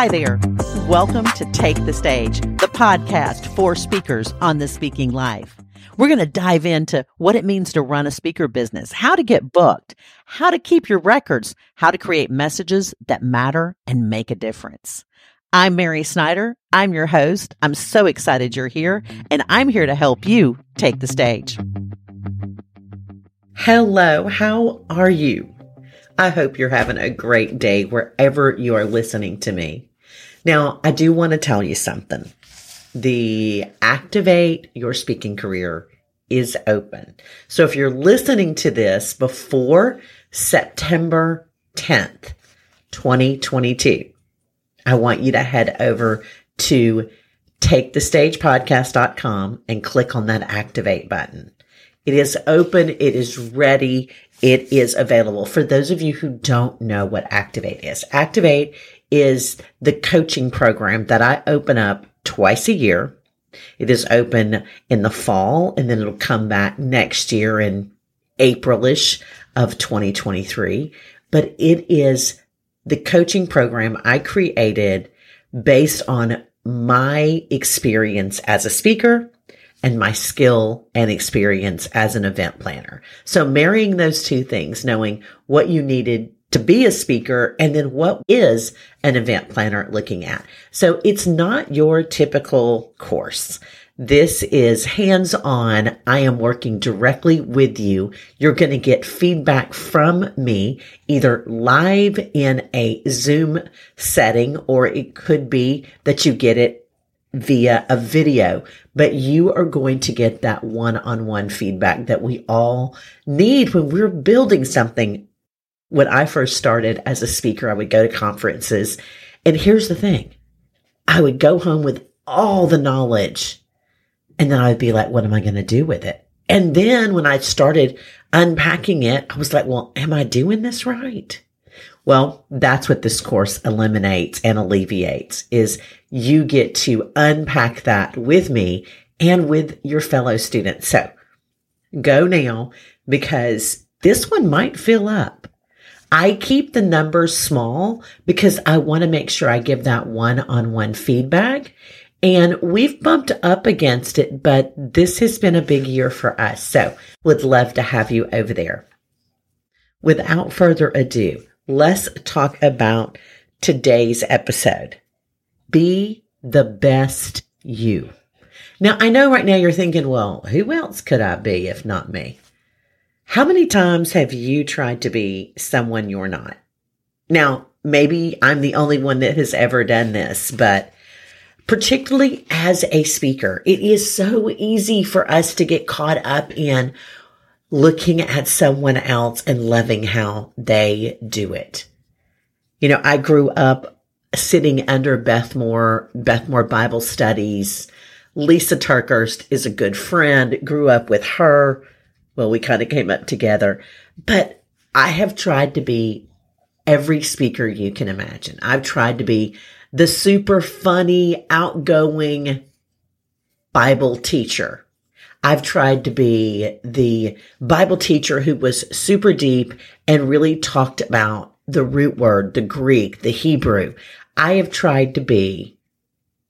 Hi there. Welcome to Take the Stage, the podcast for speakers on the speaking life. We're going to dive into what it means to run a speaker business, how to get booked, how to keep your records, how to create messages that matter and make a difference. I'm Mary Snyder. I'm your host. I'm so excited you're here, and I'm here to help you take the stage. Hello, how are you? I hope you're having a great day wherever you are listening to me. Now, I do want to tell you something. The Activate Your Speaking Career is open. So if you're listening to this before September 10th, 2022, I want you to head over to takethestagepodcast.com and click on that activate button. It is open. It is ready. It is available. For those of you who don't know what Activate is, Activate is the coaching program that I open up twice a year. It is open in the fall and then it'll come back next year in Aprilish of 2023. But it is the coaching program I created based on my experience as a speaker and my skill and experience as an event planner. So marrying those two things, knowing what you needed to be a speaker and then what is an event planner looking at. So it's not your typical course. This is hands on. I am working directly with you. You're going to get feedback from me, either live in a Zoom setting, or it could be that you get it via a video, but you are going to get that one on one feedback that we all need when we're building something. When I first started as a speaker, I would go to conferences. And here's the thing I would go home with all the knowledge. And then I'd be like, what am I going to do with it? And then when I started unpacking it, I was like, well, am I doing this right? Well, that's what this course eliminates and alleviates is you get to unpack that with me and with your fellow students. So go now because this one might fill up. I keep the numbers small because I want to make sure I give that one on one feedback. And we've bumped up against it, but this has been a big year for us. So would love to have you over there. Without further ado, let's talk about today's episode. Be the best you. Now, I know right now you're thinking, well, who else could I be if not me? How many times have you tried to be someone you're not? Now, maybe I'm the only one that has ever done this, but particularly as a speaker, it is so easy for us to get caught up in looking at someone else and loving how they do it. You know, I grew up sitting under Beth Moore, Beth Moore Bible studies. Lysa TerKeurst is a good friend, grew up with her. Well, we kind of came up together, but I have tried to be every speaker you can imagine. I've tried to be the super funny, outgoing Bible teacher I've tried to be the Bible teacher who was super deep and really talked about the root word, the Greek, the Hebrew. I have tried to be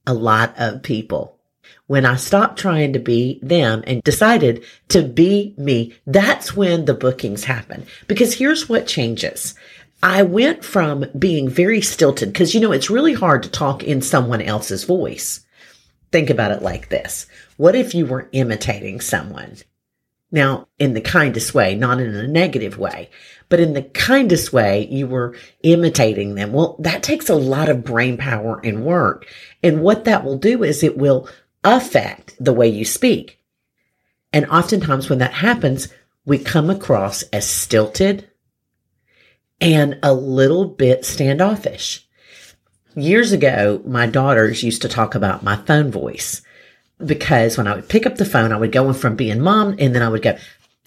a lot of people. When I stopped trying to be them and decided to be me, that's when the bookings happen. Because here's what changes. I went from being very stilted because, you know, it's really hard to talk in someone else's voice. Think about it like this. What if you were imitating someone? Now, in the kindest way, not in a negative way, but in the kindest way, you were imitating them. Well, that takes a lot of brain power and work. And what that will do is it will affect the way you speak. And oftentimes when that happens, we come across as stilted and a little bit standoffish. Years ago, my daughters used to talk about my phone voice because when I would pick up the phone, I would go from being mom and then I would go,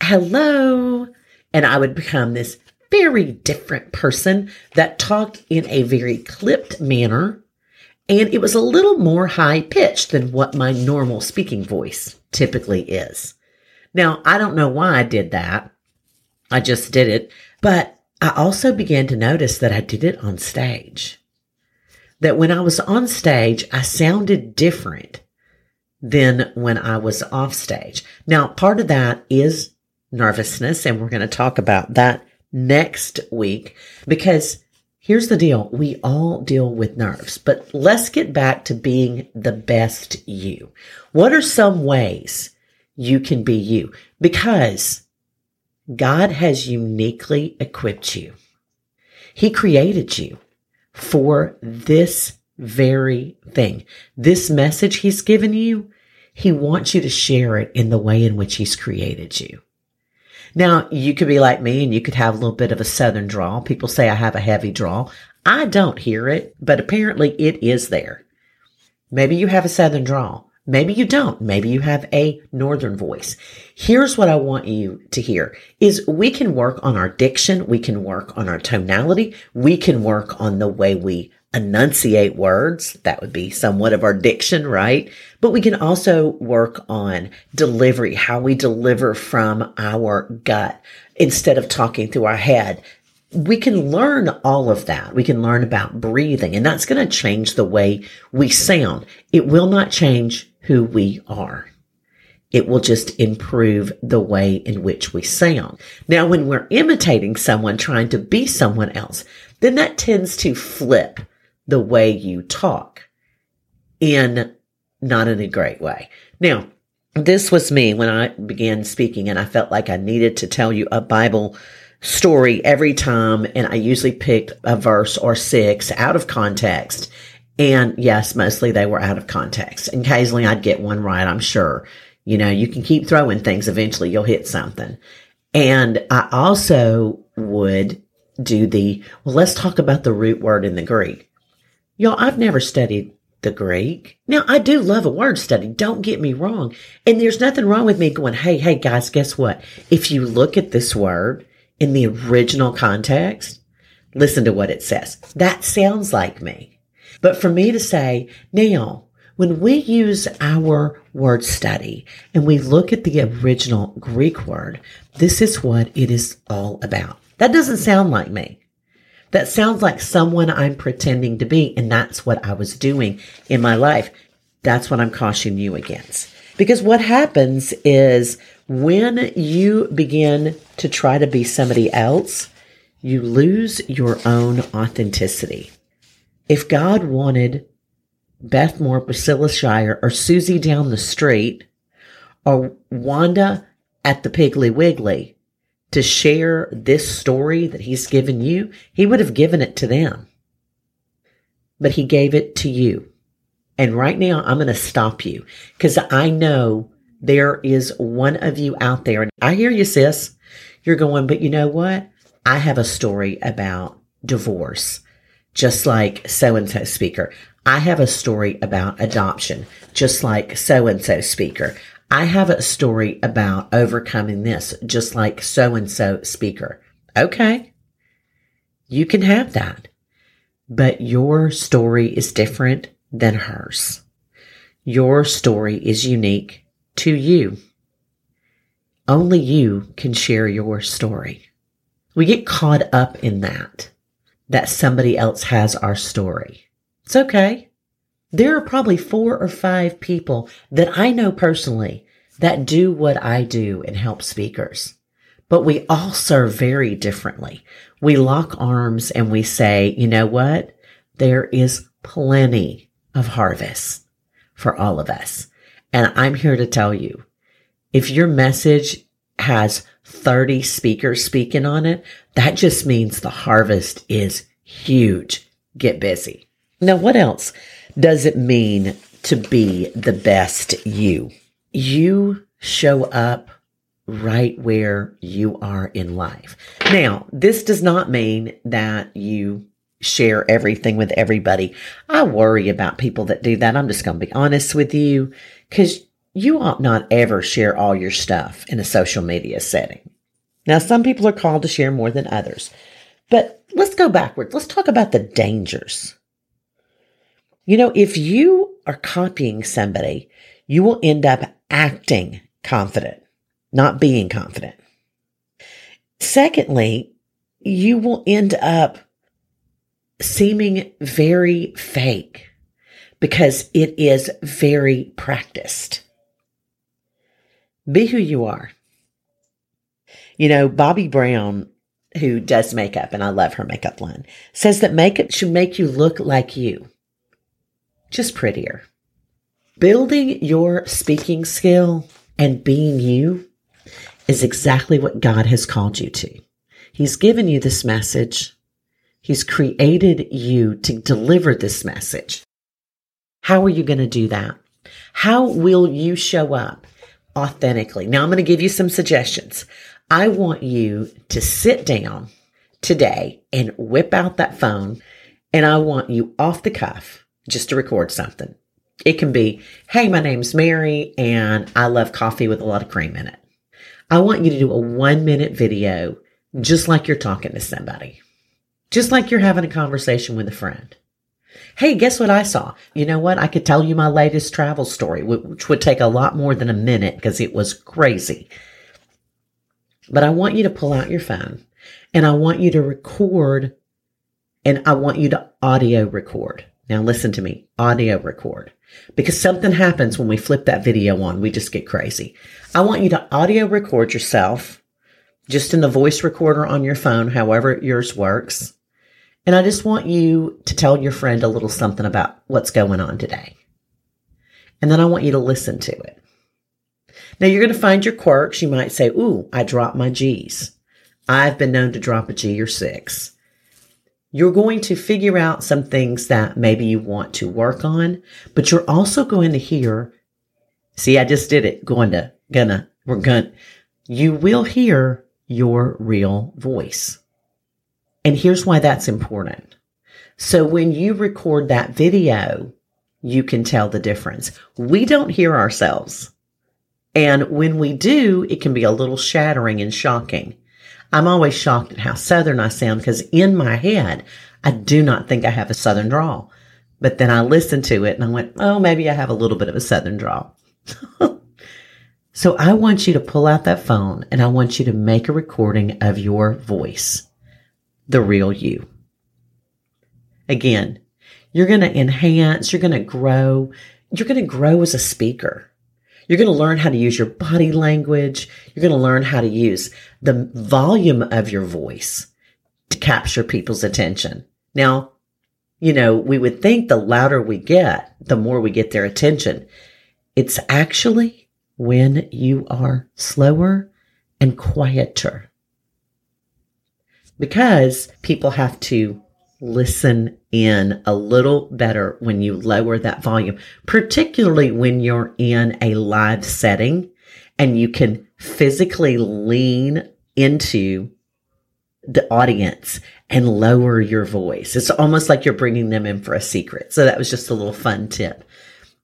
hello. And I would become this very different person that talked in a very clipped manner. And it was a little more high pitched than what my normal speaking voice typically is. Now, I don't know why I did that. I just did it. But I also began to notice that I did it on stage. that when I was on stage, I sounded different than when I was off stage. Now, part of that is nervousness, and we're going to talk about that next week because here's the deal. We all deal with nerves, but let's get back to being the best you. What are some ways you can be you? Because God has uniquely equipped you. He created you for this very thing. This message he's given you, he wants you to share it in the way in which he's created you. Now, you could be like me and you could have a little bit of a southern drawl. People say I have a heavy drawl. I don't hear it, but apparently it is there. Maybe you have a southern drawl. Maybe you don't. Maybe you have a northern voice. Here's what I want you to hear is we can work on our diction. We can work on our tonality. We can work on the way we enunciate words. That would be somewhat of our diction, right? But we can also work on delivery, how we deliver from our gut instead of talking through our head. We can learn all of that. We can learn about breathing and that's going to change the way we sound. It will not change who we are. It will just improve the way in which we sound. Now, when we're imitating someone, trying to be someone else, then that tends to flip the way you talk in not in a great way. Now, this was me when I began speaking and I felt like I needed to tell you a Bible story every time. And I usually picked a verse or six out of context. And yes, mostly they were out of context. And occasionally I'd get one right, I'm sure. You know, you can keep throwing things. Eventually you'll hit something. And I also would do the, well, let's talk about the root word in the Greek. Y'all, I've never studied the Greek. Now, I do love a word study. Don't get me wrong. And there's nothing wrong with me going, Hey, hey, guys, guess what? If you look at this word in the original context, listen to what it says. That sounds like me. But for me to say, now, when we use our word study and we look at the original Greek word, this is what it is all about. That doesn't sound like me. That sounds like someone I'm pretending to be. And that's what I was doing in my life. That's what I'm cautioning you against. Because what happens is when you begin to try to be somebody else, you lose your own authenticity. If God wanted Beth Moore, Priscilla Shirer, or Susie down the street, or Wanda at the Piggly Wiggly to share this story that he's given you, he would have given it to them. But he gave it to you. And right now I'm going to stop you because I know there is one of you out there. And I hear you, sis. You're going, but you know what? I have a story about divorce, just like so and so speaker. I have a story about adoption, just like so and so speaker. I have a story about overcoming this, just like so and so speaker. Okay. You can have that, but your story is different than hers. Your story is unique to you. Only you can share your story. We get caught up in that, that somebody else has our story. It's okay. There are probably four or five people that I know personally that do what I do and help speakers. But we all serve very differently. We lock arms and we say, you know what? There is plenty of harvest for all of us. And I'm here to tell you, if your message has 30 speakers speaking on it, that just means the harvest is huge. Get busy. Now, what else? Does it mean to be the best you? You show up right where you are in life. Now, this does not mean that you share everything with everybody. I worry about people that do that. I'm just going to be honest with you because you ought not ever share all your stuff in a social media setting. Now, some people are called to share more than others, but let's go backwards. Let's talk about the dangers you know, if you are copying somebody, you will end up acting confident, not being confident. Secondly, you will end up seeming very fake because it is very practiced. Be who you are. You know, Bobbi Brown, who does makeup, and I love her makeup line, says that makeup should make you look like you, just prettier. Building your speaking skill and being you is exactly what God has called you to. He's given you this message. He's created you to deliver this message. How are you going to do that? How will you show up authentically? Now I'm going to give you some suggestions. I want you to sit down today and whip out that phone and I want you off the cuff just to record something. It can be, Hey, my name's Mary and I love coffee with a lot of cream in it. I want you to do a one minute video just like you're talking to somebody, just like you're having a conversation with a friend. Hey, guess what I saw? You know what? I could tell you my latest travel story, which would take a lot more than a minute because it was crazy. But I want you to pull out your phone and I want you to record and I want you to audio record. Now listen to me, audio record because something happens when we flip that video on. We just get crazy. I want you to audio record yourself just in the voice recorder on your phone, however yours works. And I just want you to tell your friend a little something about what's going on today. And then I want you to listen to it. Now you're going to find your quirks. You might say, Ooh, I dropped my G's. I've been known to drop a G or six. You're going to figure out some things that maybe you want to work on, but you're also going to hear, see, I just did it. Going to, gonna, we're gonna, you will hear your real voice. And here's why that's important. So when you record that video, you can tell the difference. We don't hear ourselves. And when we do, it can be a little shattering and shocking. I'm always shocked at how Southern I sound because in my head, I do not think I have a Southern drawl. But then I listened to it and I went, oh, maybe I have a little bit of a Southern drawl. so I want you to pull out that phone and I want you to make a recording of your voice, the real you. Again, you're going to enhance, you're going to grow, you're going to grow as a speaker. You're going to learn how to use your body language. You're going to learn how to use the volume of your voice to capture people's attention. Now, you know, we would think the louder we get, the more we get their attention. It's actually when you are slower and quieter because people have to listen in a little better when you lower that volume, particularly when you're in a live setting and you can physically lean into the audience and lower your voice. It's almost like you're bringing them in for a secret. So that was just a little fun tip.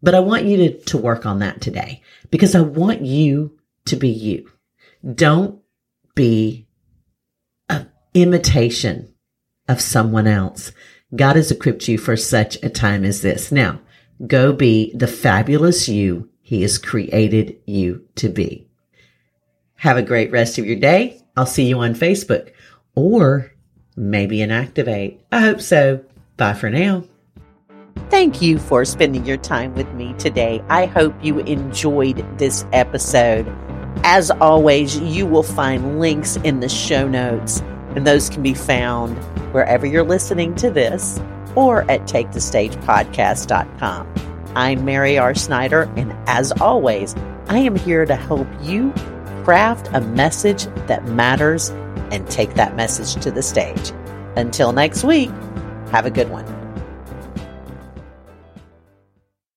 But I want you to, to work on that today because I want you to be you. Don't be an imitation of someone else. God has equipped you for such a time as this. Now, go be the fabulous you he has created you to be. Have a great rest of your day. I'll see you on Facebook or maybe in Activate. I hope so. Bye for now. Thank you for spending your time with me today. I hope you enjoyed this episode. As always, you will find links in the show notes, and those can be found wherever you're listening to this or at takethestagepodcast.com. I'm Mary R. Snyder, and as always, I am here to help you craft a message that matters and take that message to the stage. Until next week, have a good one.